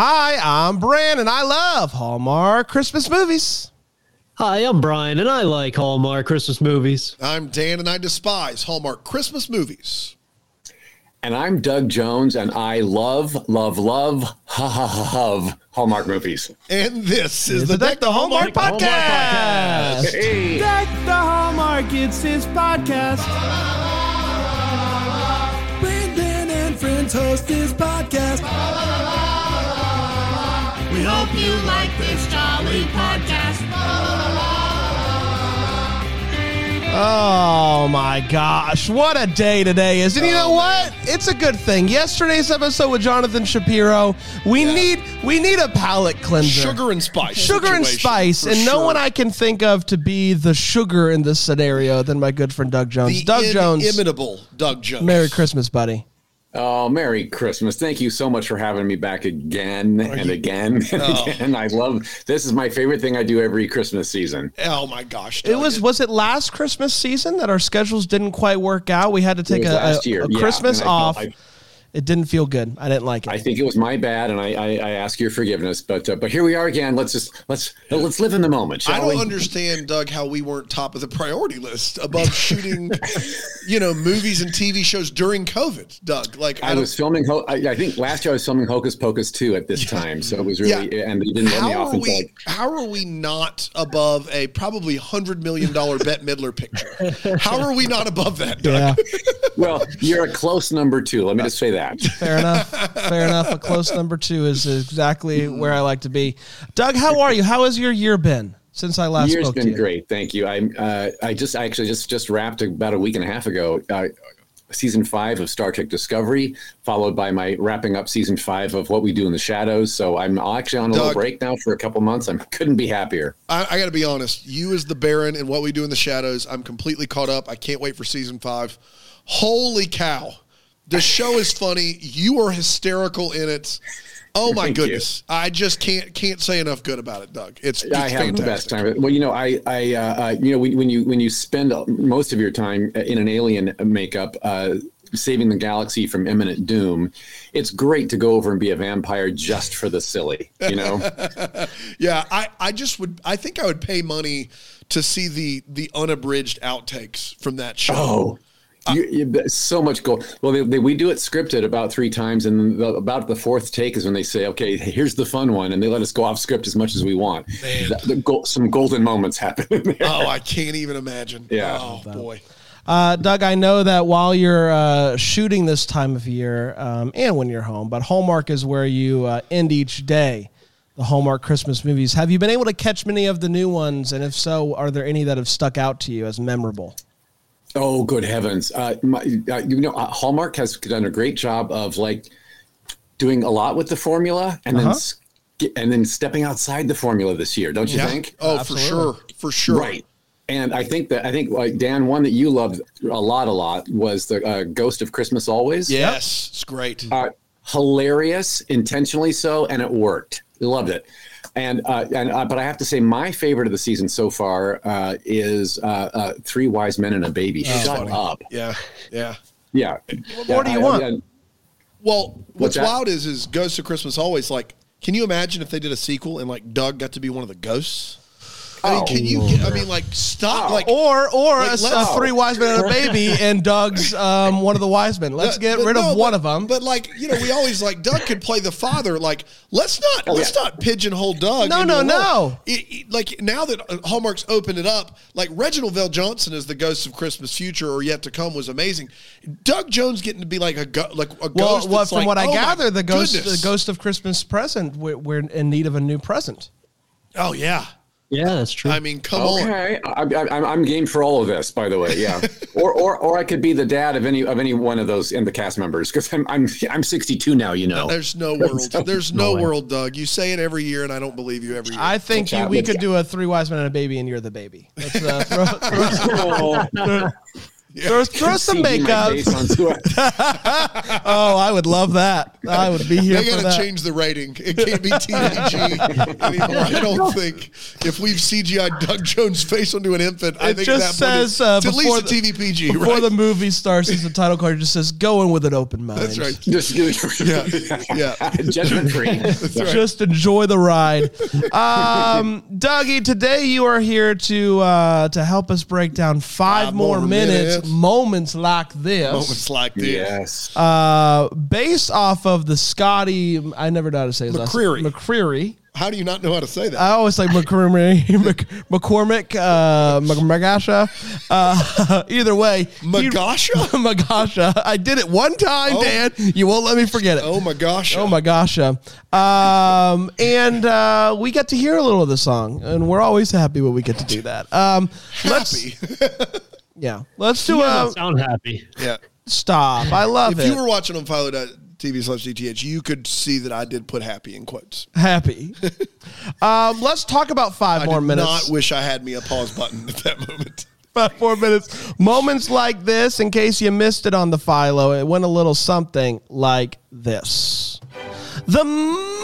Hi, I'm Bran, and I love Hallmark Christmas movies. Hi, I'm Brian, and I like Hallmark Christmas movies. I'm Dan, and I despise Hallmark Christmas movies. And I'm Doug Jones, and I love, love, love, ha ha ha, love Hallmark movies. And this is It's the the Deck the Hallmark, Hallmark podcast. Podcast. Hey, Deck the Hallmark, it's his podcast. Brandon and friends host this podcast. We hope you like this jolly podcast. Oh my gosh, what a day today is. And you know what? It's a good thing. Yesterday's episode with Jonathan Shapiro, we need we need a palate cleanser. Sugar and spice. Sugar and situation, spice, for and no sure. one I can think of to be the sugar in this scenario than my good friend Doug Jones. The Doug Jones, inimitable Doug Jones. Merry Christmas, buddy. Oh, Merry Christmas! Thank you so much for having me back again oh, and you- again and Oh. again. I love this. Is my favorite thing I do every Christmas season. Oh my gosh. It Doug. was was it last Christmas season that our schedules didn't quite work out? We had to take a, last a- year, a yeah, Christmas and I felt off. like- it didn't feel good. I didn't like it. I think it was my bad, and I, I, I ask your forgiveness. But uh, but here we are again. Let's just let's let's live in the moment. I don't we? understand, Doug, how we weren't top of the priority list above shooting, you know, movies and TV shows during COVID. Doug, like I don't- was filming. Ho- I, I think last year I was filming Hocus Pocus two at this time, so it was really yeah. and they didn't let me How off are until we? How are we not above a probably hundred million dollar Bette Midler picture? How are we not above that, Doug? yeah, Well, you're a close number two. Let me just say that. fair enough. Fair enough. A close number two is exactly where I like to be. Doug, how are you? How has your year been since I last Year's spoke to been you? great. Thank you. I uh, I just I actually just just wrapped about a week and a half ago. Uh, Season five of Star Trek Discovery, followed by my wrapping up season five of What We Do in the Shadows. So I'm actually on a little break now for a couple months. I couldn't be happier. I, I got to be honest. You as the Baron and what we do in the shadows, I'm completely caught up. I can't wait for season five. Holy cow! The show is funny. You are hysterical in it. Oh my Thank you. goodness! I just can't can't say enough good about it, Doug. It's, it's I have fantastic. the best time. Well, you know, I, I, uh, uh, you know, when, when you when you spend most of your time in an alien makeup, uh, saving the galaxy from imminent doom, it's great to go over and be a vampire just for the silly. You know, Yeah, I, I just would. I think I would pay money to see the the unabridged outtakes from that show. oh. You, you, so much gold. Well, they, they, we do it scripted about three times, and the, about the fourth take is when they say, "Okay, here's the fun one," and they let us go off script as much as we want. The, the go- some golden moments happen in there. Oh, I can't even imagine. Yeah. Oh boy. Uh, Doug, I know that while you're uh, shooting this time of year um, and when you're home, but Hallmark is where you uh, end each day. The Hallmark Christmas movies. Have you been able to catch many of the new ones? And if so, are there any that have stuck out to you as memorable? Oh, good heavens! Uh, my, uh, you know, uh, Hallmark has done a great job of like doing a lot with the formula, and Uh-huh. then and then stepping outside the formula this year. Don't you Yeah. think? Oh, Absolutely. for sure, for sure. Right. And I think that I think like Dan, one that you loved a lot, a lot was the uh, Ghost of Christmas Always. Yes, it's great. Uh, hilarious, intentionally so, and it worked. Loved it. And uh, and uh, but I have to say, my favorite of the season so far uh, is uh, uh, Three Wise Men and a Baby. Shut funny. up. Yeah, yeah. Yeah. What more do you want? Well, what's that? wild is is Ghosts of Christmas always like. Can you imagine if they did a sequel and like Doug got to be one of the ghosts? I mean, can you? Get, I mean, like stop. Oh. Like Or or Like, a, let's- a three wise men and a baby, and Doug's um, one of the wise men. Let's But- get but rid no, of one but- of them. But like you know, we always like Doug could play the father. Like let's not Oh, let's yeah. not pigeonhole Doug. No, into no, no. It- it- like now that uh, Hallmark's opened it up, like Reginald VelJohnson as the Ghost of Christmas Future or Yet to Come was amazing. Doug Jones getting to be like a go, like a well, ghost. well that's from like, what I oh gather, the ghost goodness. the ghost of Christmas present, we're, we're in need of a new present. Oh yeah, Yeah, that's true. I mean, come on. Okay, I, I, I'm I'm game for all of this. By the way, yeah. or or or I could be the dad of any of any one of those in the cast members because I'm I'm I'm 62 now. You know. There's no world. There's no, No way. world, Doug. You say it every year, and I don't believe you every year. I think you, we could do a three wise men and a baby, and you're the baby. Let's, uh, throw, throw- Throw, throw some makeup. face onto. Oh, I would love that. I would be here They got to change the rating. It can't be TVG anymore. I don't think if we've CGI Doug Jones' face onto an infant, I It think just at that point says uh, it's at before least a the- TVPG, Before right? the movie starts, is the title card it just says "Go in with an open mind." That's right. Just Yeah, yeah. judgment free. Just enjoy the ride. Um, Dougie, today you are here to uh, to help us break down five, Five more, more minutes, minutes. Moments like this. Moments like this. Yes. Uh, based off of the Scotty, I never know how to say his last name. McCreery. McCreery. How do you not know how to say that? I always say McCormick, Mc- McCormick, uh, Magasha. Uh, either way, he- Magasha? Magasha. I did it one time, Oh. Dan. You won't let me forget it. oh my gosh. Oh my gosh. Um, and uh, we get to hear a little of the song, and we're always happy when we get to do that. Um, let's, Happy. Yeah, let's do You a don't sound happy. yeah. stop. I love it. If it. you were watching on Philo.tv slash DTH, you could see that I did put happy in quotes. happy. um, let's talk about five I more did minutes. not wish I had me a pause button at that moment. Five more minutes. Moments like this, in case you missed it on the Philo, it went a little something like this. The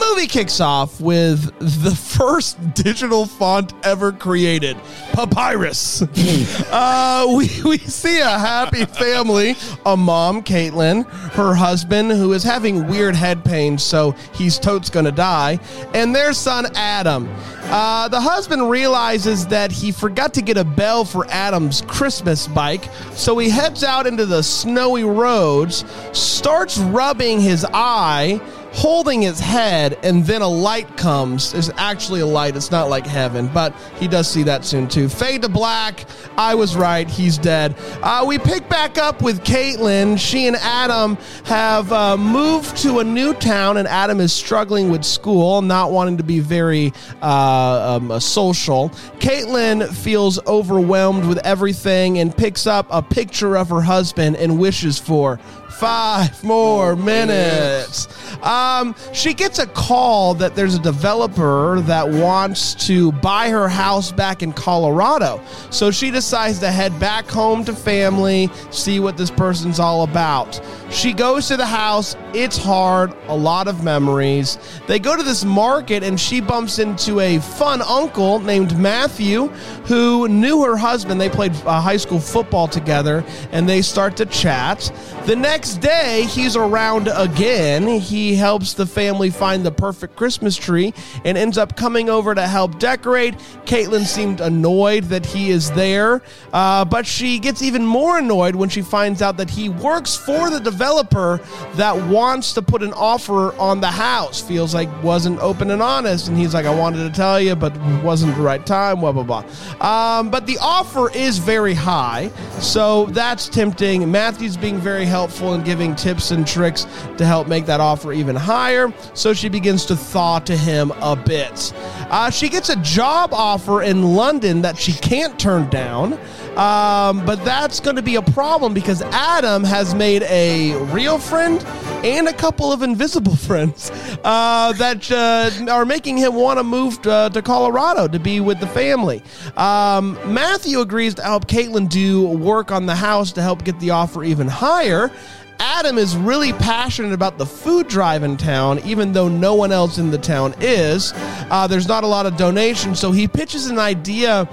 movie kicks off with the first digital font ever created, Papyrus. uh, we, we see a happy family, a mom, Caitlin, her husband, who is having weird head pain, so he's totes gonna die, and their son, Adam. Uh, the husband realizes that he forgot to get a bell for Adam's Christmas bike, so he heads out into the snowy roads, starts rubbing his eye, holding his head, and then a light comes. There's actually a light. It's not like heaven, but he does see that soon too. Fade to black. I was right. He's dead. Uh, we pick back up with Caitlin. She and Adam have uh, moved to a new town, and Adam is struggling with school, not wanting to be very uh, um, social. Caitlin feels overwhelmed with everything and picks up a picture of her husband and wishes for five more minutes. Um, she gets a call that there's a developer that wants to buy her house back in Colorado. So she decides to head back home to family, see what this person's all about. She goes to the house. It's hard, a lot of memories. They go to this market and she bumps into a fun uncle named Matthew who knew her husband. They played uh, high school football together and they start to chat. The next day, he's around again. He helps the family find the perfect Christmas tree and ends up coming over to help decorate. Caitlin seemed annoyed that he is there, uh, but she gets even more annoyed when she finds out that he works for the developer that wants to put an offer on the house. Feels like wasn't open and honest, and he's like, "I wanted to tell you, but wasn't the right time." Blah blah blah. Um, but the offer is very high, so that's tempting. Matthew's being very helpful and giving tips and tricks to help make that offer even higher. So she begins to thaw to him a bit. Uh, she gets a job offer in London that she can't turn down. Um, but that's going to be a problem because Adam has made a real friend and a couple of invisible friends uh, that uh, are making him want to move to, to Colorado to be with the family. Um, Matthew agrees to help Caitlin do work on the house to help get the offer even higher. Adam is really passionate about the food drive in town, even though no one else in the town is. Uh, there's not a lot of donations, so he pitches an idea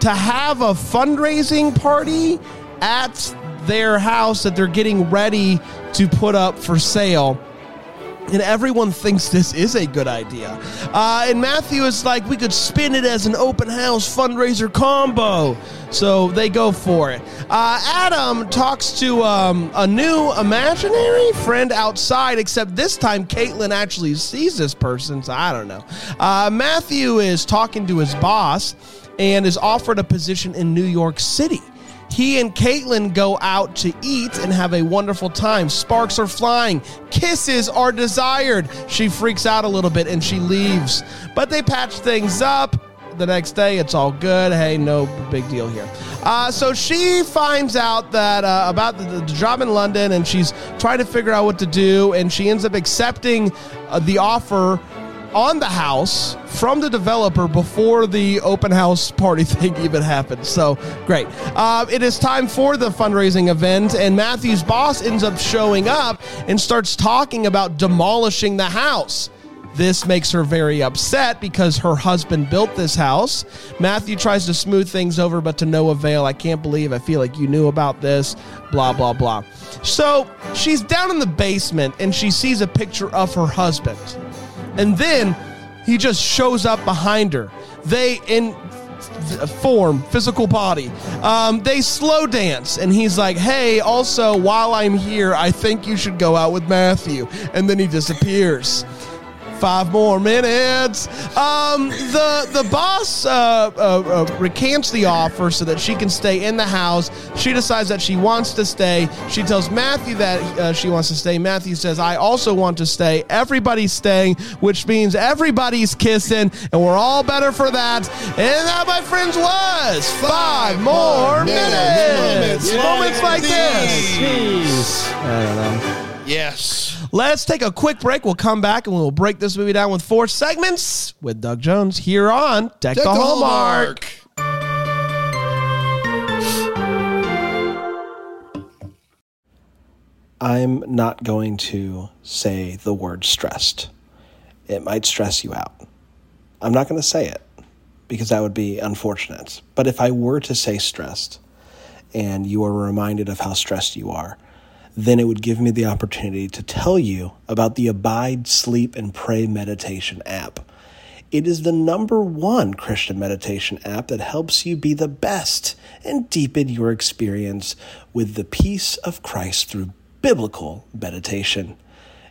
to have a fundraising party at their house that they're getting ready to put up for sale. And everyone thinks this is a good idea. Uh, and Matthew is like, we could spin it as an open house fundraiser combo. So they go for it. Uh, Adam talks to um, a new imaginary friend outside, except this time Caitlin actually sees this person. So I don't know. Uh, Matthew is talking to his boss and is offered a position in New York City. He and Caitlin go out to eat and have a wonderful time. Sparks are flying. Kisses are desired. She freaks out a little bit and she leaves. But they patch things up. The next day, it's all good. Hey, no big deal here. Uh, so she finds out that uh, about the, the job in London, and she's trying to figure out what to do. And she ends up accepting uh, the offer on the house from the developer before the open house party thing even happened. So great. Uh, it is time for the fundraising event, and Matthew's boss ends up showing up and starts talking about demolishing the house. This makes her very upset because her husband built this house. Matthew tries to smooth things over, but to no avail. I can't believe I feel like you knew about this. Blah, blah, blah. So she's down in the basement and she sees a picture of her husband. And then he just shows up behind her. They, in form, physical body. Um, they slow dance, and he's like, "Hey, also while I'm here, I think you should go out with Matthew." And then he disappears. Five more minutes. Um, the the boss uh, uh, uh, recants the offer so that she can stay in the house. She decides that she wants to stay. She tells Matthew that uh, she wants to stay. Matthew says, "I also want to stay." Everybody's staying, which means everybody's kissing, and we're all better for that. And that, my friends, was five, more minutes. minutes. Moments like this. Jeez. I don't know. Yes. Let's take a quick break. We'll come back and we'll break this movie down with four segments with Doug Jones here on Deck, Deck the Hallmark. Hallmark. I'm not going to say the word stressed. It might stress you out. I'm not going to say it because that would be unfortunate. But if I were to say stressed and you are reminded of how stressed you are, then it would give me the opportunity to tell you about the Abide, Sleep, and Pray meditation app. It is the number one Christian meditation app that helps you be the best and deepen your experience with the peace of Christ through biblical meditation.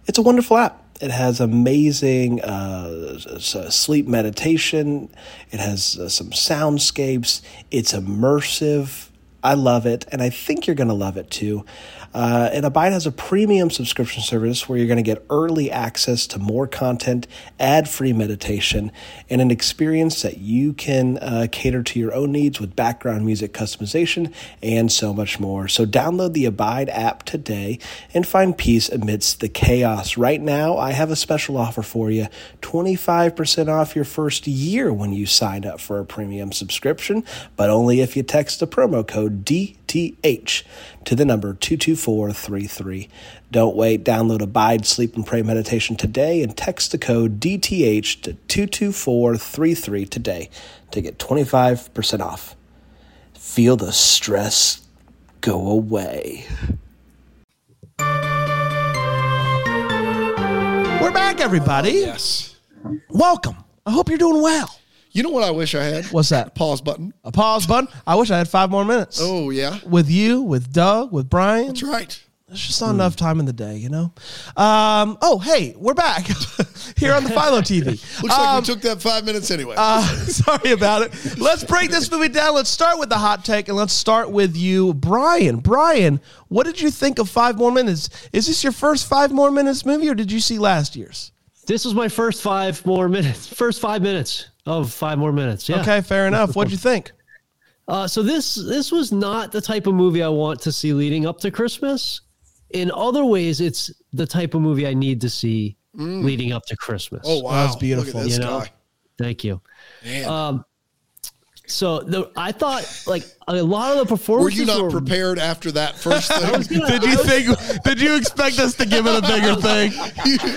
It's a wonderful app. It has amazing uh, s- sleep meditation. It has uh, some soundscapes. It's immersive. I love it, and I think you're going to love it too. Uh, and Abide has a premium subscription service where you're going to get early access to more content, ad free meditation, and an experience that you can uh, cater to your own needs with background music customization and so much more. So, download the Abide app today and find peace amidst the chaos. Right now, I have a special offer for you 25% off your first year when you sign up for a premium subscription, but only if you text the promo code DTH to the number 22433. Don't wait. Download Abide, Sleep, and Pray Meditation today and text the code DTH to 22433 today to get 25% off. Feel the stress go away. We're back, everybody. Yes. Welcome. I hope you're doing well. You know what I wish I had? What's that? Pause button. A pause button. I wish I had five more minutes. Oh yeah. With you, with Doug, with Brian. That's right. There's just not enough time in the day, you know? Um, oh, hey, we're back here on the Philo TV. Looks like Um, we took that five minutes anyway. uh, sorry about it. Let's break this movie down. Let's start with the hot take and let's start with you, Brian. Brian, what did you think of Five More Minutes? Is this your first Five More Minutes movie or did you see last year's? This was my first five more minutes. First five minutes of five more minutes. Yeah. Okay, fair enough. What'd you think? Uh, so this this was not the type of movie I want to see leading up to Christmas. In other ways, it's the type of movie I need to see leading up to Christmas. oh wow. that's beautiful. Look at this You know? guy. Thank you. Man. Um, so the I thought like a lot of the performances. Were you not were- prepared after that first thing? gonna- Did you think? Did you expect us to give it a bigger thing?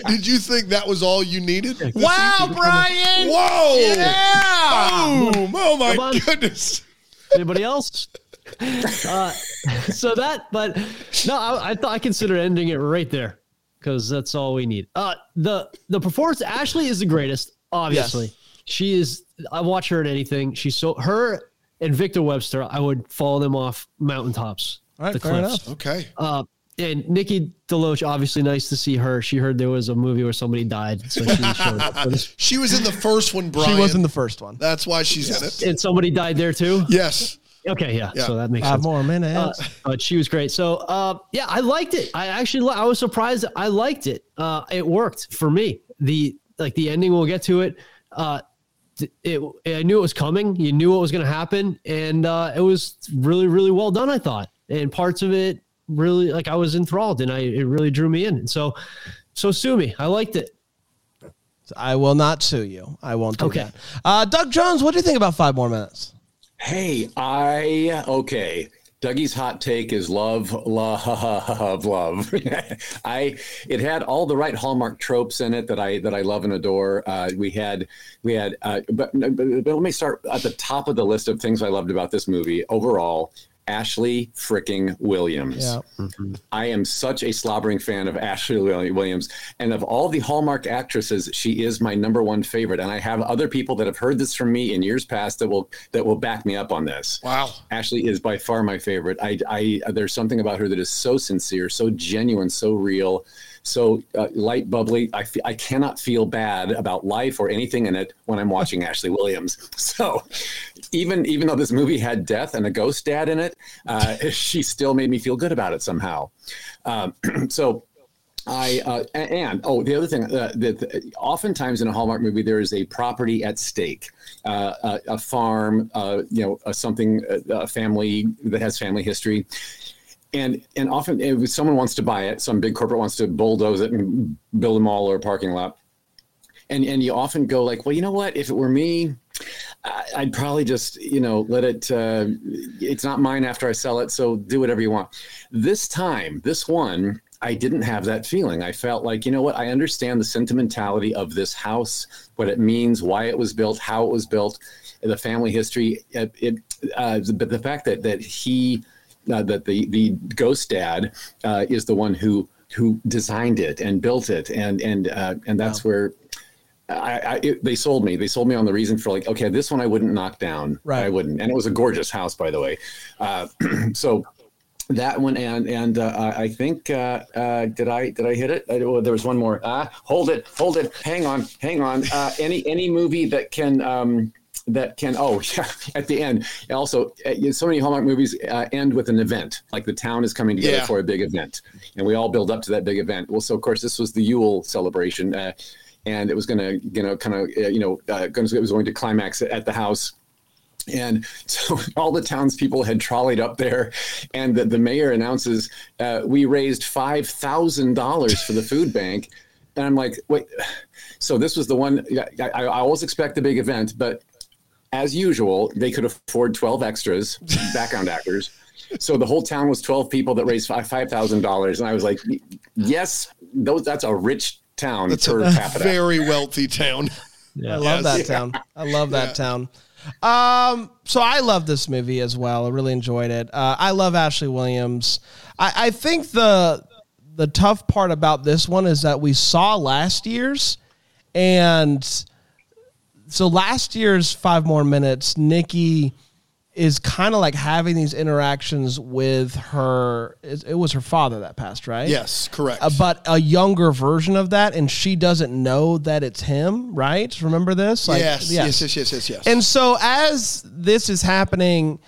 Did you think that was all you needed? Wow, Brian! Whoa! Yeah! Boom! Oh my Come goodness! Anybody else? uh, so that, but no, I, I thought I consider ending it right there because that's all we need. Uh, the the performance Ashley is the greatest, obviously. She is. I watch her in anything. She's so her and Victor Webster. I would follow them off mountaintops. All right, the fair cliffs. enough. Okay. Uh, and Nikki DeLoach, obviously nice to see her. She heard there was a movie where somebody died, so she showed up. She was in the first one, Brian. She was in the first one. That's why she's in it. And somebody died there too. Yes. Okay, yeah. Yeah. So that makes Five sense. more Uh, minutes. but she was great. So uh, yeah, I liked it. I actually li- I was surprised. I liked it. Uh, it worked for me. The like the ending. We'll get to it. It, I knew it was coming. You knew what was going to happen, and uh, it was really really well done. I thought, and parts of it really like I was enthralled, and I it really drew me in. And so so sue me. I liked it. I will not sue you. I won't do Okay. that. Uh, Doug Jones, what do you think about five more minutes? Hey, I okay. Dougie's hot take is love, love, love. love. I it had all the right hallmark tropes in it that I that I love and adore. Uh, we had we had, uh, but, but, but let me start at the top of the list of things I loved about this movie overall. Ashley fricking Williams. Yeah. Mm-hmm. I am such a slobbering fan of Ashley Williams, and of all the Hallmark actresses, she is my number one favorite. And I have other people that have heard this from me in years past that will that will back me up on this. Wow. Ashley is by far my favorite. I, I there's something about her that is so sincere, so genuine, so real, so uh, light, bubbly. I I cannot feel bad about life or anything in it when I'm watching Ashley Williams. So even even though this movie had death and a ghost dad in it, uh, she still made me feel good about it somehow. Um, so. I uh, and oh, the other thing uh, that oftentimes in a Hallmark movie there is a property at stake, uh, a, a farm, uh, you know, uh, something, uh, a family that has family history, and and often if someone wants to buy it, some big corporate wants to bulldoze it and build a mall or a parking lot, and and you often go like, well, you know what? If it were me, I'd probably just you know let it. Uh, it's not mine after I sell it, so do whatever you want. This time, this one. I didn't have that feeling. I felt like, you know what? I understand the sentimentality of this house, what it means, why it was built, how it was built, the family history. It, it uh, but the fact that that he, uh, that the the ghost dad uh, is the one who who designed it and built it, and and uh, and that's where I, I it, they sold me. They sold me on the reason for like, okay, this one I wouldn't knock down. Right. I wouldn't, and it was a gorgeous house, by the way. Uh, so that one and and uh, I think uh, uh, did I did I hit it? I, oh, there was one more. Ah, hold it, hold it. Hang on, hang on. Uh, any any movie that can. Um, that can oh yeah at the end also know, so many hallmark movies uh, end with an event like the town is coming together Yeah. for a big event and we all build up to that big event well so of course this was the yule celebration uh, and it was going to you know kind of uh, you know uh, gonna- it was going to climax at the house and so all the townspeople had trolleyed up there, and the, the mayor announces, uh, "We raised five thousand dollars for the food bank." And I'm like, "Wait!" So this was the one. I, I I always expect the big event, but as usual, they could afford twelve extras, background actors. So the whole town was twelve people that raised five five thousand dollars, and I was like, "Yes, those that's a rich town It's per a capita." very wealthy town. I love that town. I love that town. Um, so I love this movie as well. I really enjoyed it. Uh, I love Ashley Williams. I, I think the the tough part about this one is that we saw last year's, and so last year's five more minutes, Nikki is kind of like having these interactions with her. It, it was her father that passed, right? Yes, correct. Uh, but a younger version of that, and she doesn't know that it's him, right? Remember this? Like, yes, yes, yes, yes, yes, yes. And so as this is happening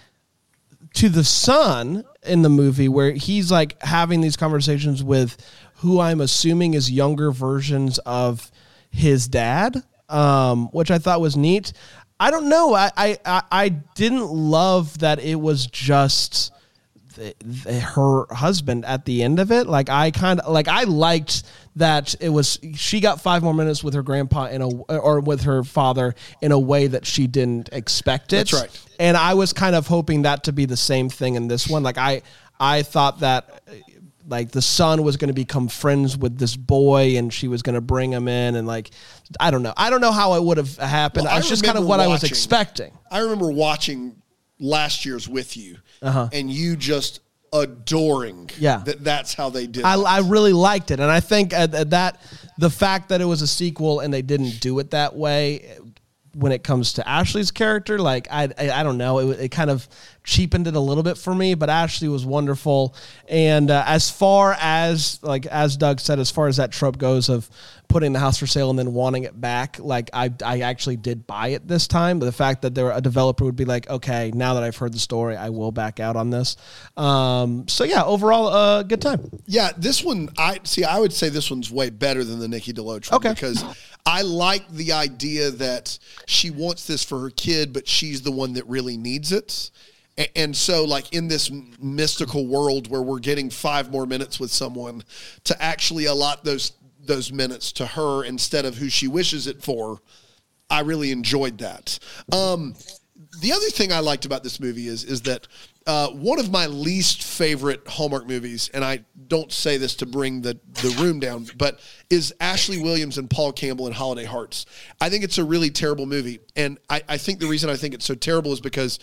to the son in the movie, where he's like having these conversations with who I'm assuming is younger versions of his dad, um, which I thought was neat. I don't know. I, I I didn't love that it was just the, the, her husband at the end of it. Like I kind of like I liked that it was she got five more minutes with her grandpa in a or with her father in a way that she didn't expect it. That's right. And I was kind of hoping that to be the same thing in this one. Like I I thought that like the son was going to become friends with this boy and she was going to bring him in and like I don't know. I don't know how it would have happened. Well, I That's just kind of what I was expecting. I remember watching last year's with you, Uh-huh. and you just adoring Yeah. that that's how they did I, it. I really liked it, and I think uh, that the fact that it was a sequel and they didn't do it that way when it comes to Ashley's character, like I, I, I don't know, it, it kind of cheapened it a little bit for me. But Ashley was wonderful, and uh, as far as like as Doug said, as far as that trope goes of putting the house for sale and then wanting it back, like I, I actually did buy it this time. But the fact that there a developer would be like, okay, now that I've heard the story, I will back out on this. Um, so yeah, overall, uh, good time. Yeah, this one I see. I would say this one's way better than the Nikki DeLoach one Okay. because I like the idea that she wants this for her kid, but she's the one that really needs it. And so, like in this mystical world where we're getting five more minutes with someone, to actually allot those those minutes to her instead of who she wishes it for, I really enjoyed that. Um, the other thing I liked about this movie is is that uh, one of my least favorite Hallmark movies, and I don't say this to bring the the room down, but is Ashley Williams and Paul Campbell in Holiday Hearts. I think it's a really terrible movie, and I, I think the reason I think it's so terrible is because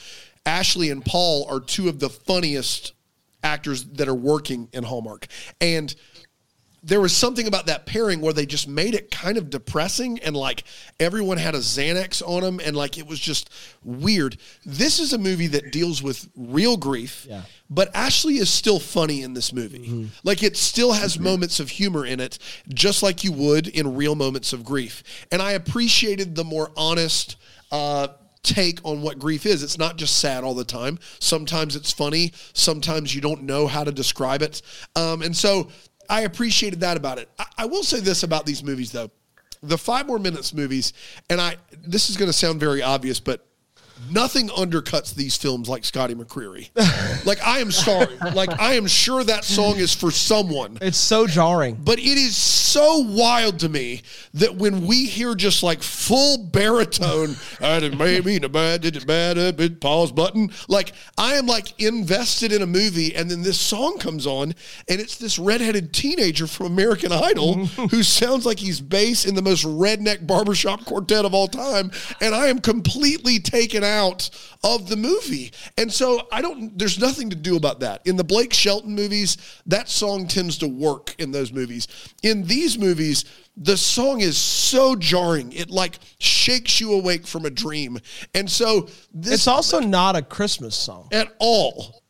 Ashley and Paul are two of the funniest actors that are working in Hallmark, and there was something about that pairing where they just made it kind of depressing and like everyone had a Xanax on them and like it was just weird. This is a movie that deals with real grief, Yeah. but Ashley is still funny in this movie. Like it still has moments of humor in it, just like you would in real moments of grief. And I appreciated the more honest, uh, take on what grief is. It's not just sad all the time. Sometimes it's funny. Sometimes you don't know how to describe it. Um, and so I appreciated that about it. I, I will say this about these movies though. The five more minutes movies, and I this is gonna sound very obvious, but nothing undercuts these films like Scotty McCreery. like I am sorry. Like I am sure that song is for someone. It's so jarring. But it is so wild to me that when we hear just like full baritone, I didn't maybe the bad did it bad up it pause button. Like I am like invested in a movie, and then this song comes on, and it's this redheaded teenager from American Idol who sounds like he's bass in the most redneck barbershop quartet of all time, and I am completely taken out of the movie. And so I don't there's nothing to do about that. In the Blake Shelton movies, that song tends to work in those movies. In these movies, the song is so jarring. It like shakes you awake from a dream. And so this It's also not a Christmas song. at all.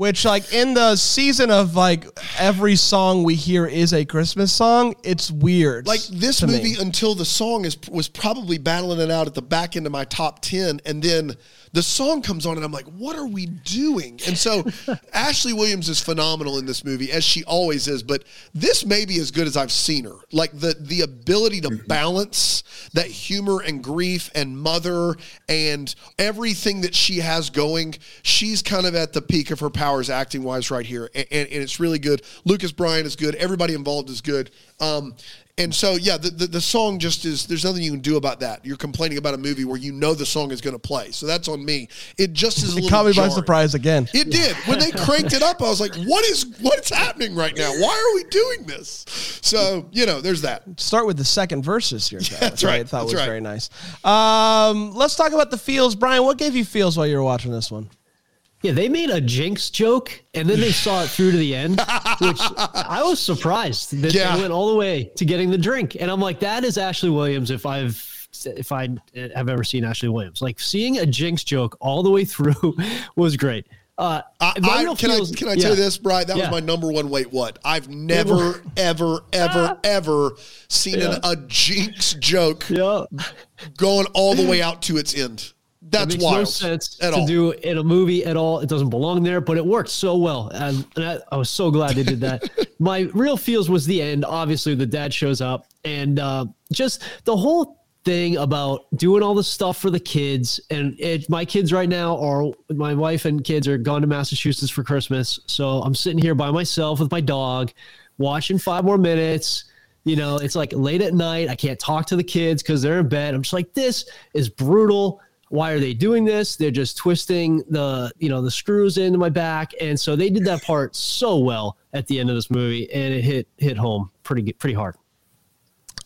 Which, like, in the season of like every song we hear is a Christmas song, it's weird. Like this to me. movie until the song is was probably battling it out at the back end of my top 10 and then the song comes on and I'm like what are we doing? And so Ashley Williams is phenomenal in this movie as she always is, but this may be as good as I've seen her. Like the the ability to balance that humor and grief and mother and everything that she has going, she's kind of at the peak of her powers acting wise right here and, and, and it's really good. Lucas Bryant is good. Everybody involved is good. Um, and so, yeah, the, the, the song just is, there's nothing you can do about that. You're complaining about a movie where you know the song is going to play. So that's on me. It just is a it little caught me by surprise again. It did. When they cranked it up, I was like, what is, what's happening right now? Why are we doing this? So, you know, there's that. Start with the second verses here. Travis, that's right. I thought That's was right. very nice. Um, let's talk about the feels, Brian. What gave you feels while you were watching this one? Yeah, they made a jinx joke and then they saw it through to the end, which I was surprised that Yeah. they went all the way to getting the drink. And I'm like, that is Ashley Williams if I've if I have ever seen Ashley Williams. Like seeing a jinx joke all the way through was great. Uh, I, I- can feels- I can I yeah. tell you this, Brian? That Yeah. was my number one. Wait, what? I've never, ever, ever, ever seen an, a jinx joke Yeah. going all the way out to its end. It That's makes wild. no sense to all. do in a movie at all. It doesn't belong there, but it worked so well. And, and I, I was so glad they did that. My real feels was the end. Obviously, the dad shows up, and uh, just the whole thing about doing all the stuff for the kids. And it, my kids right now are my wife and kids are gone to Massachusetts for Christmas, so I'm sitting here by myself with my dog, watching five more minutes. You know, it's like late at night. I can't talk to the kids because they're in bed. I'm just like, this is brutal why are they doing this they're just twisting the you know the screws into my back and so they did that part so well at the end of this movie and it hit hit home pretty pretty hard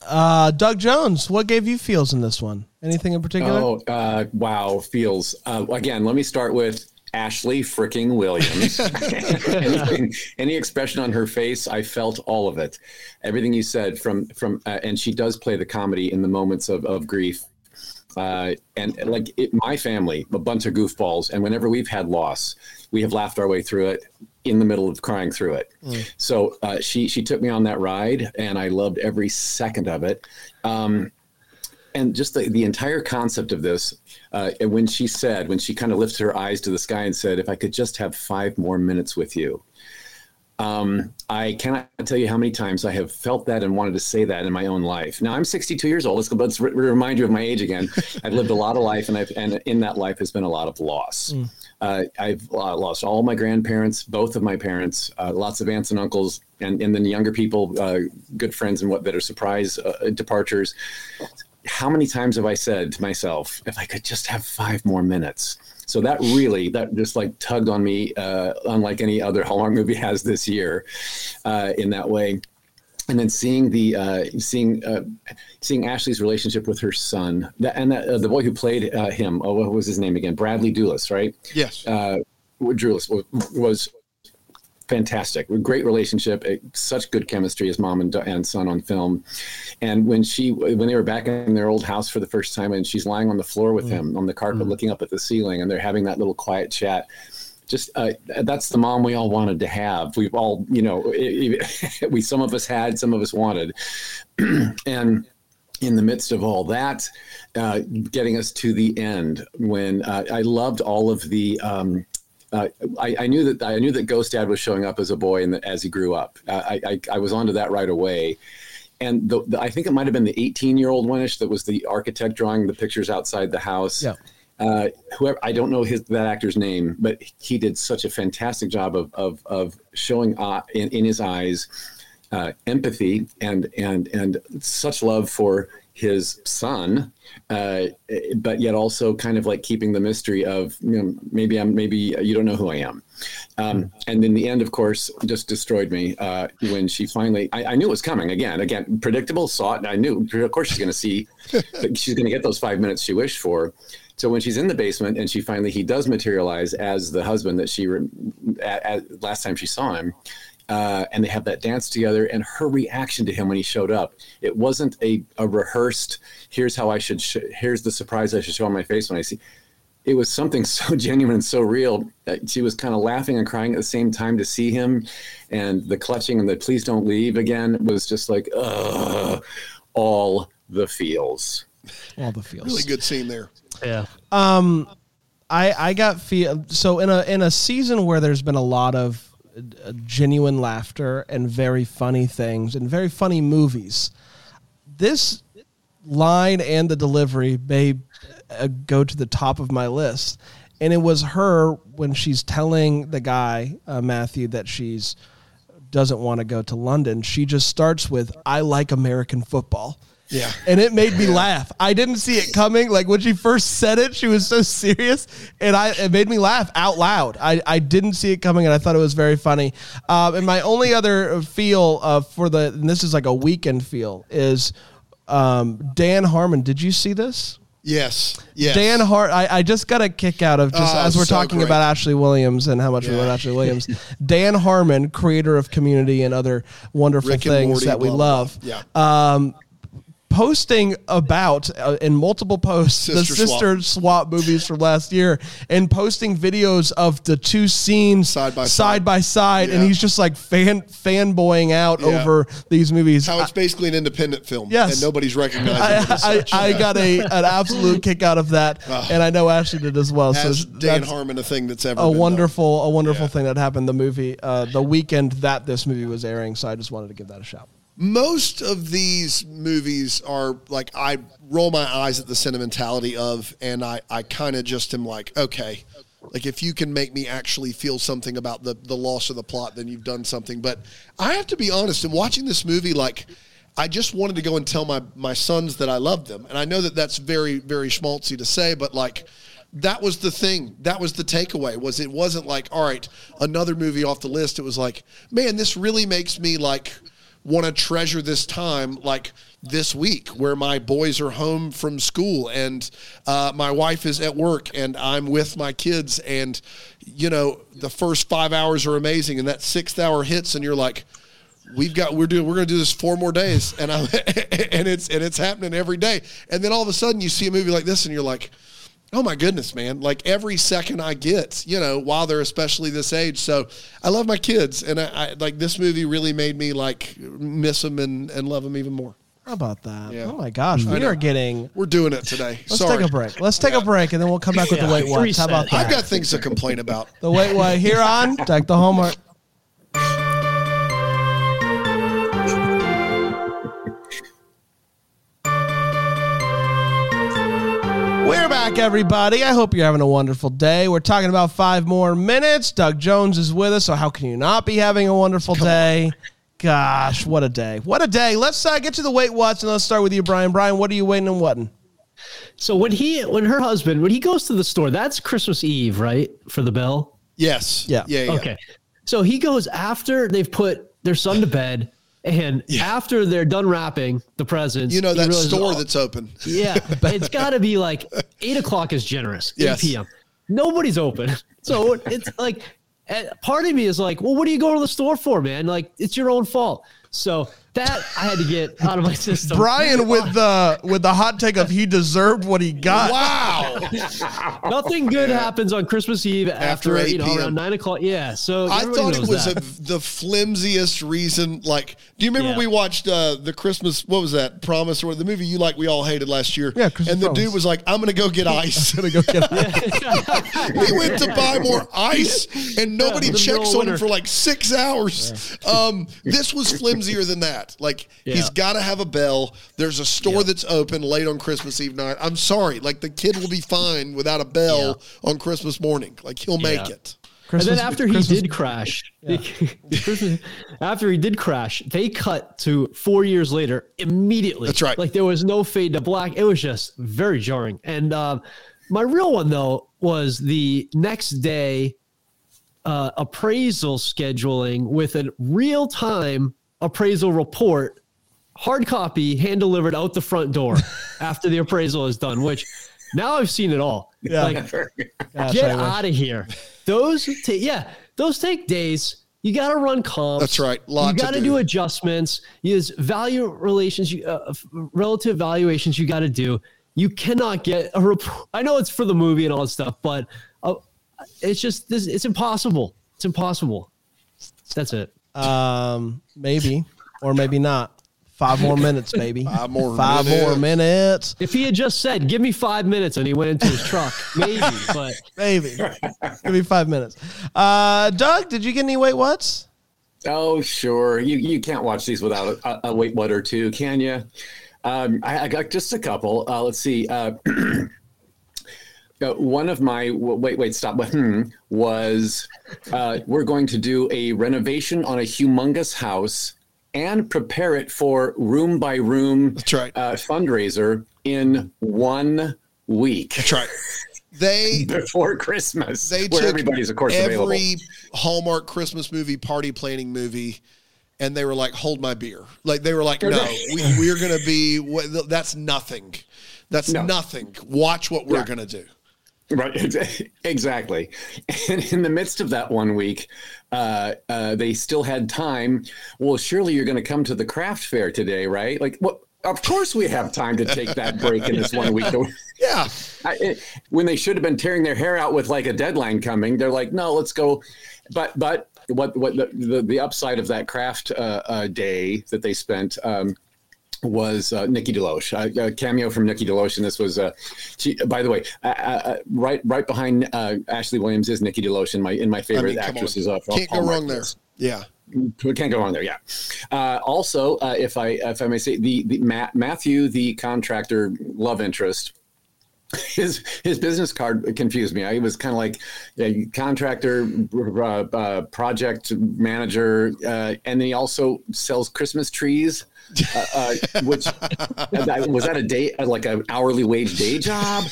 Uh, Doug Jones, what gave you feels in this one? Anything in particular? Oh, uh, wow, feels. Uh, again, let me start with Ashley fricking Williams. Anything, any expression on her face, I felt all of it. Everything you said from from, uh, and she does play the comedy in the moments of of grief. Uh, and like it, my family, a bunch of goofballs, and whenever we've had loss, we have laughed our way through it in the middle of crying through it. So uh, she she took me on that ride, and I loved every second of it. Um, and just the, the entire concept of this uh, and when she said when she kind of lifted her eyes to the sky and said if i could just have five more minutes with you um, i cannot tell you how many times i have felt that and wanted to say that in my own life now i'm 62 years old let's, let's re- remind you of my age again i've lived a lot of life and, I've, and in that life has been a lot of loss Uh, I've uh, lost all my grandparents, both of my parents, uh, lots of aunts and uncles, and, and then younger people, uh, good friends, and what that are surprise uh, departures. How many times have I said to myself, if I could just have five more minutes? So that really, that just like tugged on me, uh, unlike any other Hallmark movie has this year, in that way and then seeing the uh, seeing uh, seeing Ashley's relationship with her son, that, and that, uh, the boy who played uh, him, oh, what was his name again? Bradley Doolis, right? Yes. Uh, was, was fantastic, great relationship, such good chemistry as mom and, and son on film. And when she when they were back in their old house for the first time, and she's lying on the floor with mm. him on the carpet, mm. looking up at the ceiling, and they're having that little quiet chat just uh, that's the mom we all wanted to have. We've all, you know, we some of us had, some of us wanted, and in the midst of all that, uh, getting us to the end when uh, I loved all of the. Um, uh, I, I, knew that I knew that Ghost Dad was showing up as a boy and that as he grew up. I, I, I was onto that right away and the, the, I think it might have been the 18 year old one that was the architect drawing the pictures outside the house. Yeah uh, whoever I don't know his that actor's name, but he did such a fantastic job of of, of showing uh, in, in his eyes uh, empathy and and and such love for his son, uh, but yet also kind of like keeping the mystery of you know maybe I'm maybe you don't know who I am. Um, and in the end, of course, just destroyed me uh, when she finally. I, I, knew it was coming again. Again, predictable. Saw it. I knew. Of course, she's going to see. she's going to get those five minutes she wished for. So when she's in the basement and she finally he does materialize as the husband that she re, at, at, last time she saw him, uh, and they have that dance together. And her reaction to him when he showed up, it wasn't a, a rehearsed. Here's how I should. Sh- here's the surprise I should show on my face when I see. It was something so genuine and so real that she was kind of laughing and crying at the same time to see him, and the clutching and the please don't leave again was just like, ugh, all the feels. All the feels. Really good scene there. Yeah. Um, I I got feel so in a in a season where there's been a lot of genuine laughter and very funny things and very funny movies. This line and the delivery may uh, go to the top of my list. And it was her when she's telling the guy uh, Matthew that she's doesn't want to go to London. She just starts with "I like American football." Yeah. And it made me laugh. I didn't see it coming. Like when she first said it, she was so serious, and I it made me laugh out loud. I, I didn't see it coming, and I thought it was very funny. Um, and my only other feel uh, for the and this is like a weekend feel is um, Dan Harmon. Did you see this? Yes. Yes. Dan Hart, I, I just got a kick out of just oh, as we're so talking great. about Ashley Williams and how much yeah. we love Ashley Williams. Dan Harmon, creator of Community and other wonderful Rick things Morty, that we love. Yeah. Um, posting about uh, in multiple posts sister the sister swap. swap. movies from last year and posting videos of the two scenes side by side, side by side yeah. and he's just like fan fanboying out yeah. over these movies how it's basically an independent film yes and nobody's recognizing I, I, I, got a an absolute kick out of that uh, and I know Ashley did as well so Dan Harmon a thing that's ever a wonderful done. a wonderful yeah. thing that happened the movie uh, the weekend that this movie was airing so I just wanted to give that a shout most of these movies are like I roll my eyes at the sentimentality of, and I, I kind of just am like, okay, like if you can make me actually feel something about the the loss of the plot, then you've done something. But I have to be honest, in watching this movie, like I just wanted to go and tell my my sons that I love them, and I know that that's very very schmaltzy to say, but like that was the thing. That was the takeaway. Was it wasn't like all right, another movie off the list. It was like, man, this really makes me like want to treasure this time like this week where my boys are home from school and uh, my wife is at work and I'm with my kids and you know the first five hours are amazing and that sixth hour hits and you're like we've got we're doing we're going to do this four more days. And I and it's and it's happening every day. And then all of a sudden you see a movie like this and you're like oh my goodness, man, like every second I get, you know, while they're especially this age. So I love my kids. And I, I like this movie really made me like miss them and, and love them even more. How about that? Yeah. Oh my gosh, we are getting. We're doing it today. Let's Sorry. take a break. Let's take yeah. a break, and then we'll come back with yeah. the wait what. How about that? I've got things to complain about. the wait what here on Deck the Hallmark. We're back back, everybody. I hope you're having a wonderful day. We're talking about five more minutes. Doug Jones is with us, so how can you not be having a wonderful day? Gosh, what a day. What a day. Let's uh, get to the wait what's and let's start with you, Brian. Brian, what are you waiting and whatting? So when he, when her husband, when he goes to the store, that's Christmas Eve, right? For the bell. Yes. Yeah. Yeah. yeah. Okay. So he goes after they've put their son to bed, and after they're done wrapping the presents. You know he that realizes, store oh, that's open. Yeah, But it's got to be like eight o'clock is generous. Eight p.m. Nobody's open, so it's like eh, part of me is like, well, what do you go to the store for, man? Like it's your own fault. So that I had to get out of my system. Brian with the with the hot take of he deserved what he got. Wow. Nothing good happens on Christmas Eve after, After 8 you know p.m. around nine o'clock. Yeah, so I thought it was a, the flimsiest reason. Like, do you remember Yeah. we watched uh, the Christmas? What was that? Promise or the movie you like? We all hated last year. Yeah, Christmas and the Promise. dude was like, "I'm going to go get ice." Gonna go get we went to buy more ice, and nobody in the middle checks of on him for like six hours. Um, this was flimsier than that. Like, he's got to have a bell. There's a store that's open late on Christmas Eve night. I'm sorry, like the kid will be fine without a bell on Christmas morning. Like he'll make Yeah. it. and then after he did crash, Christmas- after he did crash, they cut to four years later immediately. That's right. Like there was no fade to black. It was just very jarring. And um, my real one though was the next day uh, appraisal scheduling with a real time appraisal report, hard copy, hand delivered out the front door after the appraisal is done. Which now I've seen it all. Yeah. Like, Gosh, get out of here. Those take yeah, those take days. You got to run comps. That's right. Lot you got to do. do adjustments. Use value relations, uh, relative valuations. You got to do. You cannot get a report. I know it's for the movie and all that stuff, but uh, it's just this. It's impossible. It's impossible. That's it. Um, maybe or maybe not. Five more minutes, baby. Five more Five minutes. more minutes. If he had just said, "Give me five minutes," and he went into his truck, maybe. But Maybe. Give me five minutes. Uh, Doug, did you get any wait what's? Oh, sure. You you can't watch these without a, a wait what or two, can you? Um, I, I got just a couple. Uh, let's see. Uh, uh, one of my wait wait stop hmm, was uh, we're going to do a renovation on a humongous house and prepare it for room by room That's right. uh, fundraiser in one week That's right. They before Christmas, they where everybody's of course every available. Hallmark Christmas movie, party planning movie, and they were like, "Hold my beer." Like they were like, "No, we, we're going to be. That's nothing. That's No. nothing. Watch what we're Yeah. going to do." Right, exactly. And in the midst of that one week, uh, uh, they still had time. Well, surely you're going to come to the craft fair today, right? Like, what? Of course, we have time to take that break in this one week. Yeah, I, it, when they should have been tearing their hair out with like a deadline coming, they're like, no, let's go. But but what what the the, the upside of that craft uh, uh, day that they spent. Um, was uh, Nikki DeLoach, uh, a cameo from Nikki DeLoach, and this was, uh, she. By the way, uh, uh, right right behind uh, Ashley Williams is Nikki DeLoach in my in my I favorite mean, actresses. Of Can't go wrong there. Yeah, We can't go wrong there. Yeah. Uh, also, uh, if I if I may say, the the Matt, Matthew, the contractor love interest, his his business card confused me. I was kind of like yeah, contractor, uh, uh, project manager, uh, and then he also sells Christmas trees. Uh, uh, which was that a day like an hourly wage day job,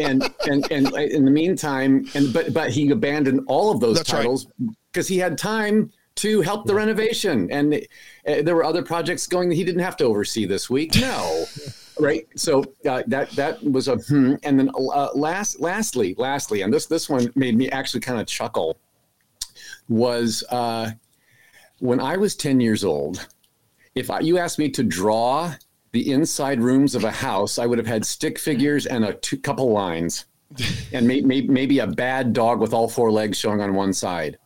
and and and in the meantime, and but but he abandoned all of those That's titles because he had time to help the renovation, and uh, there were other projects going that he didn't have to oversee this week. No, right? So uh, that that was a hmm. And then uh, last, lastly, lastly, and this this one made me actually kind of chuckle. Was uh, when I was ten years old. If I, you asked me to draw the inside rooms of a house, I would have had stick figures and a two, couple lines, and may, may, maybe a bad dog with all four legs showing on one side.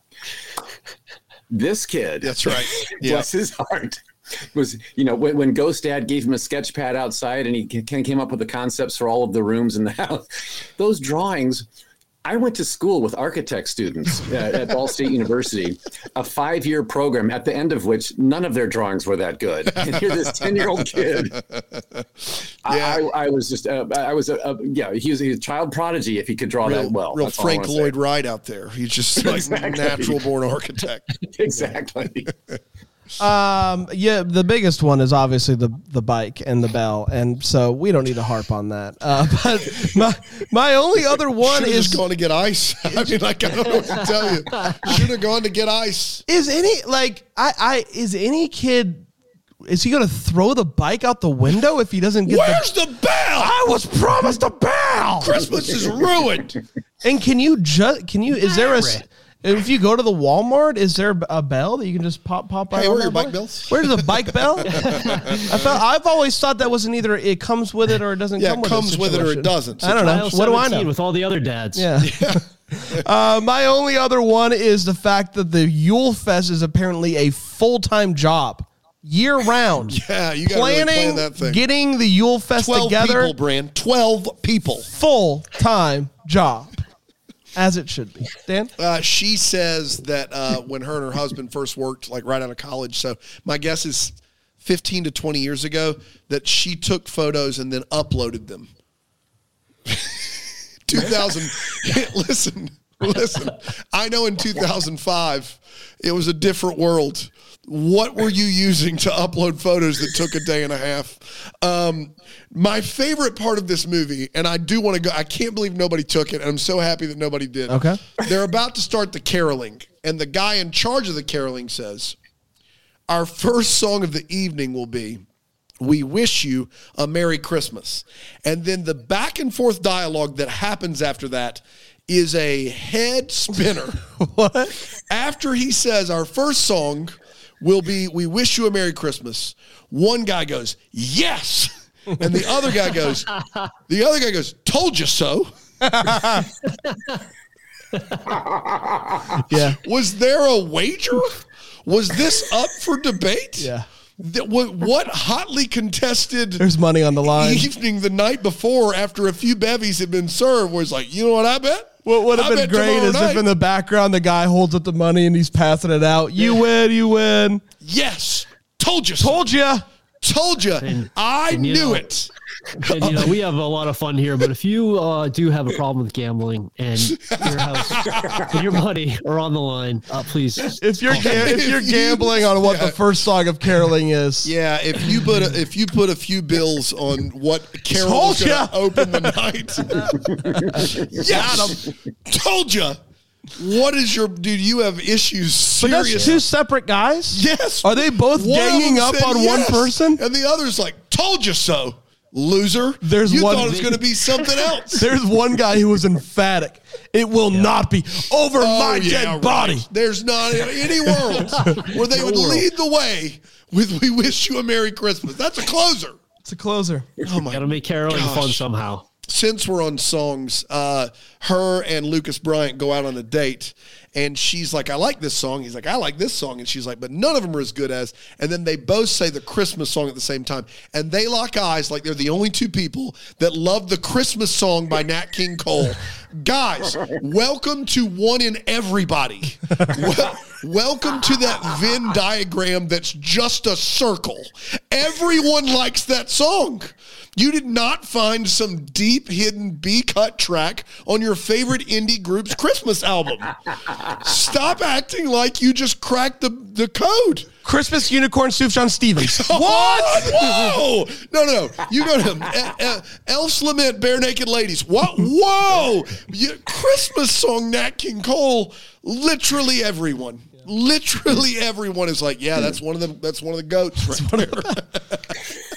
This kid, that's right. Yeah, bless his heart was you know when, when ghost dad gave him a sketch pad outside and he ca- came up with the concepts for all of the rooms in the house those drawings I went to school with architect students at, at Ball State University, a five year program at the end of which none of their drawings were that good. And here's this 10 year old kid. I, Yeah. I, I was just, uh, I was, a, a, yeah, he was, he was a child prodigy if he could draw Real, that well. real That's Frank wanna say. Lloyd Wright out there. He's just like Exactly. natural born architect. Exactly. Um, yeah, the biggest one is obviously the the bike and the bell, and so we don't need to harp on that. Uh, but my my only other one Should have is going to get ice. I mean, like I don't know what to tell you. Should have gone to get ice. is any like I I is any kid is he gonna throw the bike out the window if he doesn't get Where's the? the bell? I was promised a bell. Christmas is ruined. And can you just can you is there a s- if you go to the Walmart, is there a bell that you can just pop pop by? Hey, where are your bike boy? bells? Where's the bike bell? I felt, I've always thought that wasn't either it comes with it or it doesn't Yeah, come it with comes it. with it or it doesn't. I don't know. What do I 17 know? With all the other dads. Yeah. uh, my only other one is the fact that the Yule Fest is apparently a full time job, year round. Yeah, you got to really Planning, plan that thing. getting the Yule Fest Twelve together, people, Brand. Twelve people. full time job, as it should be. Dan, Uh, she says that uh, when her and her husband first worked, like right out of college. So my guess is 15 to 20 years ago, that she took photos and then uploaded them. 2000. listen, listen. I know in 2005, it was a different world. What were you using to upload photos that took a day and a half? Um, my favorite part of this movie, and I do want to go, I can't believe nobody took it, and I'm so happy that nobody did. Okay. They're about to start the caroling, and the guy in charge of the caroling says, Our first song of the evening will be we wish you a Merry Christmas. And then the back and forth dialogue that happens after that is a head spinner. what? after he says our first song will be We Wish You a Merry Christmas, one guy goes, Yes. And the other guy goes, the other guy goes, Told you so. Yeah. Was there a wager? Was this up for debate? Yeah. That, what, what hotly contested There's money on the line. evening the night before after a few bevies had been served was like, you know what I bet? What would have been great tomorrow is if in the background the guy holds up the money and he's passing it out. You win, you win. Yes. Told you. Told you. Told you. I knew it. And you know, we have a lot of fun here, but if you uh, do have a problem with gambling and your house and your money are on the line, uh, please. If you're ga- if you're gambling on what yeah. the first song of caroling is, Yeah, if you put a, if you put a few bills on what Carol Told was ya. to open the night, yes, told you. What is your dude? You have issues. but that's Serious. two separate guys. yes. Are they both One ganging up said on one person? and the other's like, "Told you so, loser." There's you one- thought it was going to be something else. There's one guy who was emphatic. It will not be over oh, my Oh, yeah, dead right. body. There's not any world where they would world. lead the way with "We wish you a Merry Christmas." That's a closer. It's a closer. Oh my Gotta make caroling fun somehow. Since we're on songs, uh, her and Lucas Bryant go out on a date, and she's like, "I like this song." He's like, "I like this song," and she's like, "But none of them are as good as." And then they both say the Christmas song at the same time, and they lock eyes like they're the only two people that love the Christmas song by Nat King Cole. Guys, welcome to one in everybody. Wel- welcome to that Venn diagram that's just a circle. Everyone likes that song. You did not find some deep hidden B cut track on your favorite indie group's Christmas album. Stop acting like you just cracked the, the code. Christmas unicorn Sufjan Stevens. What? Whoa! No, no, no. You go to uh, uh, Elf's Lament, Barenaked Ladies. What? Whoa! You, Christmas song, Nat King Cole. Literally everyone. Literally everyone is like, yeah, that's one of the that's one of the goats right there.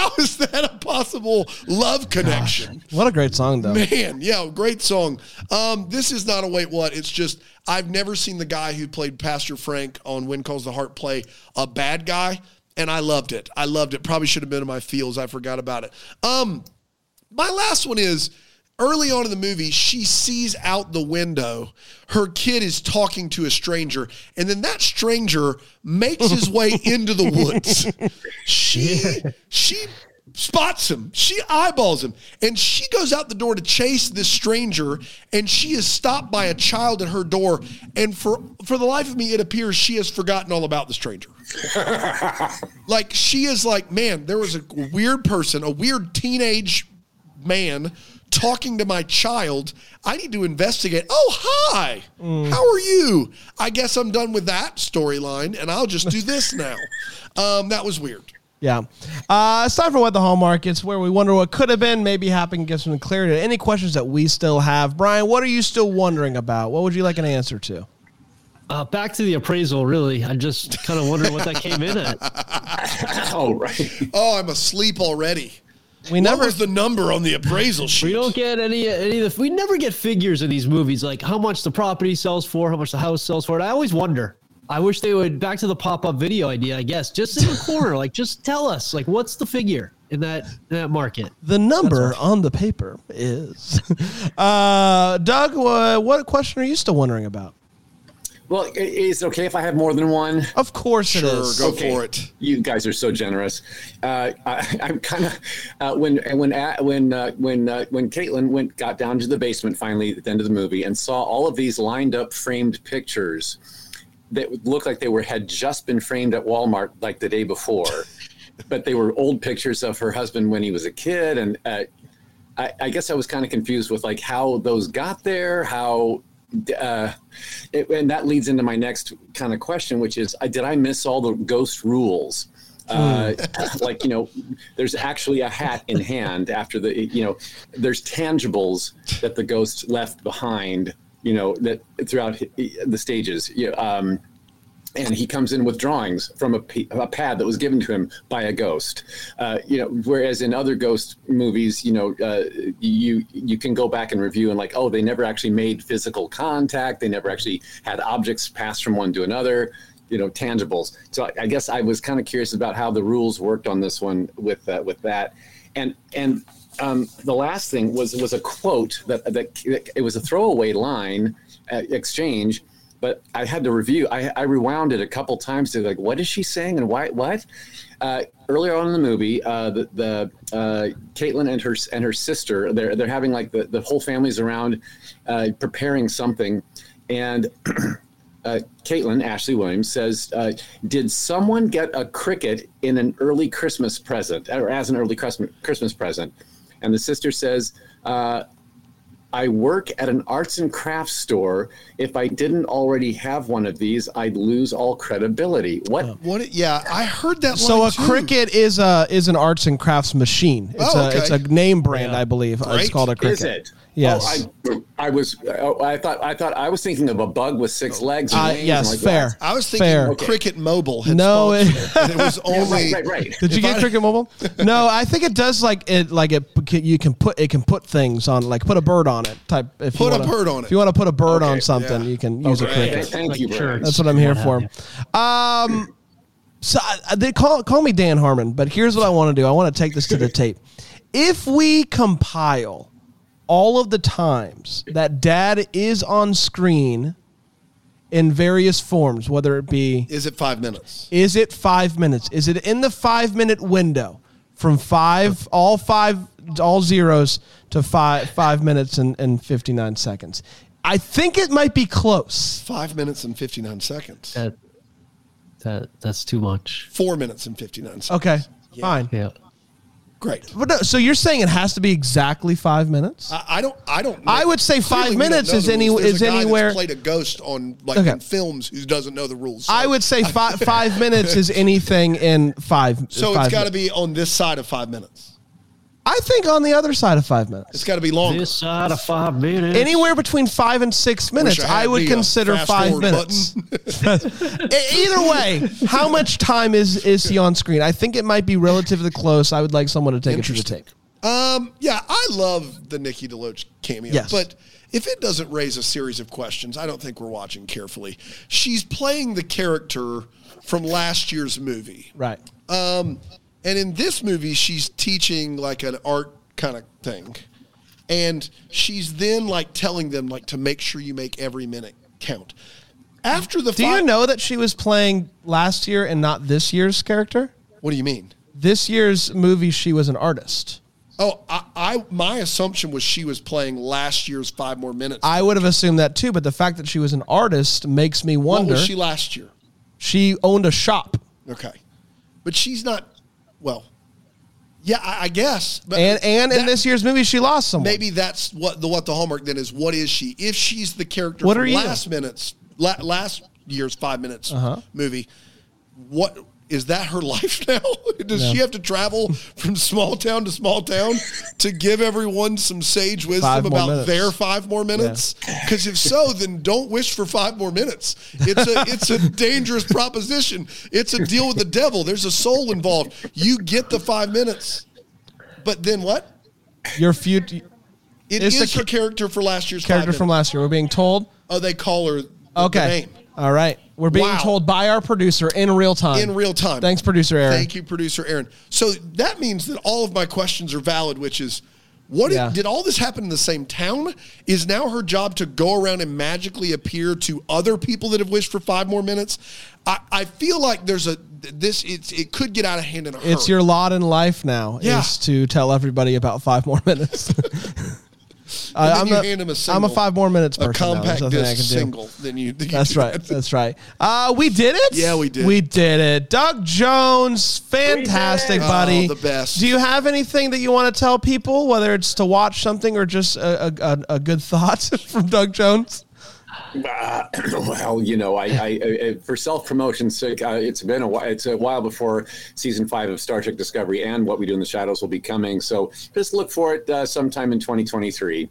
how, how is that a possible love connection? What a great song, though. Man, yeah, great song. Um, this is not a wait what. It's just I've never seen the guy who played Pastor Frank on When Calls the Heart play a bad guy, and I loved it. I loved it. Probably should have been in my feels. I forgot about it. Um, my last one is early on in the movie, she sees out the window her kid is talking to a stranger, and then that stranger makes his way into the woods. She she spots him. She eyeballs him. And she goes out the door to chase this stranger. And she is stopped by a child at her door. And for, for the life of me, it appears she has forgotten all about the stranger. like, she is like, man, there was a weird person, a weird teenage man talking to my child. I need to investigate. Oh, hi. How are you? I guess I'm done with that storyline and I'll just do this now. Um, that was weird. Yeah. Uh, it's time for What the Hallmark. It's where we wonder what could have been, maybe happened, get some clarity. Any questions that we still have? Brian, what are you still wondering about? What would you like an answer to? Uh, back to the appraisal, really. I just kind of wondering what that came in at. oh, right. Oh, I'm asleep already. We What never was the number on the appraisal sheet? We don't get any any of the. We never get figures in these movies, like how much the property sells for, how much the house sells for. And I always wonder. I wish they would back to the pop up video idea. I guess just in the corner, like just tell us, like what's the figure in that in that market? The number on the paper is. uh, Doug, uh, what question are you still wondering about? Well, is it okay if I have more than one? Of course Sure, is. go Okay. for it. You guys are so generous. Uh, I, I'm kind of uh, when when uh, when uh, when uh, when Caitlin went got down to the basement finally at the end of the movie and saw all of these lined up framed pictures that looked like they were had just been framed at Walmart like the day before, but they were old pictures of her husband when he was a kid, and uh, I, I guess I was kind of confused with like how those got there, how. Uh, it, and that leads into my next kind of question, which is, uh, did I miss all the ghost rules? Uh, like you know, there's actually a hat in hand after the you know, there's tangibles that the ghost left behind. You know that throughout the stages. You um, and he comes in with drawings from a, pad that was given to him by a ghost. Uh, you know, whereas in other ghost movies, you know, uh, you you can go back and review and like, oh, they never actually made physical contact. They never actually had objects pass from one to another. You know, tangibles. So I, I guess I was kind of curious about how the rules worked on this one with uh, with that, and and. Um, the last thing was was a quote that, that, that it was a throwaway line uh, exchange but I had to review. I, I rewound it a couple times to like, what is she saying and why? What? Uh, earlier on in the movie, uh, the the uh, Caitlin and her and her sister, they're they're having like the, the whole family's around, uh, preparing something, and. Uh, Caitlin Ashley Williams says, uh, "Did someone get a Cricut in an early Christmas present, or as an early Christmas Christmas present?" And the sister says, I work at an arts and crafts store. If I didn't already have one of these, I'd lose all credibility. What? What? Yeah, I heard that. So line a too. Cricut is a is an arts and crafts machine. It's Oh, a it's a name brand, I believe. Great. It's called a Cricut. Is it? Yes. Oh, I, I was. Oh, I thought. I thought I was thinking of a bug with six legs. And Uh, yes, like fair. that. I was thinking Fair. Cricket Mobile. Had No, it- it, was only Right, right, right. Did you If get I- Cricket Mobile? No, I think it does like it like it you can put it can put things on like put a bird on it type if Put you a wanna, bird on it. If you want to put a bird on something, yeah. you can use Okay. a Th- Cricut. Thank Like you, Brian. That's what I'm here for. Um, so I, they call call me Dan Harmon, but here's what I want to do. I want to take this to the tape. If we compile all of the times that Dad is on screen in various forms, whether it be Is it five minutes? is it five minutes? Is it in the five minute window from five, all five, all zeros to five, five minutes and, and 59 seconds? I think it might be close. Five minutes and fifty nine seconds. That that that's too much. Four minutes and fifty nine seconds. Okay, fine. Yeah. Great. But no, so you're saying it has to be exactly five minutes? I, I don't. I don't. Know. I would say five minutes is any- rules. There's is a guy that's anywhere- played a ghost on like Okay. in films who doesn't know the rules. So- I would say five, five minutes is anything in five. So it's got to be on this side of five minutes. I think on the other side of five minutes. It's got to be longer. This side of five minutes. Anywhere between five and six minutes, Wish I, would uh, consider five minutes. Either way, how much time is is he on screen? I think it might be relatively close. I would like someone to take it to the Interesting. tape. Um, yeah, I love the Nikki DeLoach cameo, Yes. but if it doesn't raise a series of questions, I don't think we're watching carefully. She's playing the character from last year's movie. Right. Um, and in this movie, she's teaching like an art kind of thing. And she's then like telling them like to make sure you make every minute count. After the Do you know that she was playing last year and not this year's character? What do you mean? This year's movie, she was an artist. Oh, I, I my assumption was she was playing last year's five more minutes. I would have assumed that too, but the fact that she was an artist makes me what wonder. was she last year? she owned a shop, Okay, but she's not. Well, yeah, I, I guess. But and and in this year's movie, she lost someone. maybe that's what the what the hallmark then is. What is she? If she's the character What are you? last minutes, la, last year's five minutes Uh-huh. movie, what is that her life now? Does she have to travel from small town to small town to give everyone some sage wisdom Five about minutes. their five more minutes? Because if so, then don't wish for five more minutes. It's a it's a dangerous proposition. It's a deal with the devil. There's a soul involved. You get the five minutes, but then what? your future It It's is the her character for last year's character from last year. We're being told. Oh, they call her Okay. All right. We're being Wow. told by our producer in real time. in real time. Thanks, producer Aaron. Thank you, producer Aaron. So that means that all of my questions are valid, which is what did- did, all this happen in the same town? Is now her job to go around and magically appear to other people that have wished for five more minutes? I, I feel like there's a this it's it could get out of hand in a hurry. It's your lot in life now Yeah. is to tell everybody about five more minutes. Then I'm, a, a I'm a five more minutes a person. There's compact disc single. Then you, you That's right. that. That's right. Uh, we did it. Yeah, we did. We did it. Doug Jones, fantastic, buddy. Oh, the best. Do you have anything that you want to tell people, whether it's to watch something or just a, a, a, a good thought from Doug Jones? Uh, well, you know, I, I, I for self promotion's sake, uh, it's been a while. It's a while before season five of Star Trek Discovery and What We Do in the Shadows will be coming. So just look for it uh, sometime in 2023.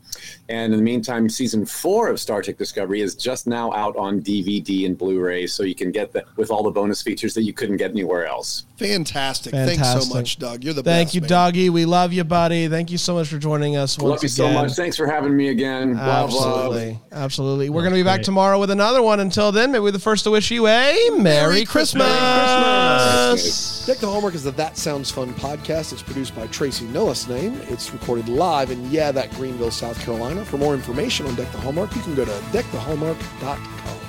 And in the meantime, season four of Star Trek Discovery is just now out on DVD and Blu-ray, so you can get the with all the bonus features that you couldn't get anywhere else. Fantastic. Thanks so much, Doug. You're the Thank best. Thank you, man. Doggy. We love you, buddy. Thank you so much for joining us once Love you so much. Thanks for having me again. Love, love. Absolutely. Absolutely. We're going to be back tomorrow with another one. Until then, maybe we're the first to wish you a Merry, Christmas. Christmas. Deck the Hallmark is the That Sounds Fun podcast. It's produced by Tracy Noah's name. It's recorded live in, yeah, that Greenville, South Carolina. For more information on Deck the Hallmark, you can go to deckthehallmark.com.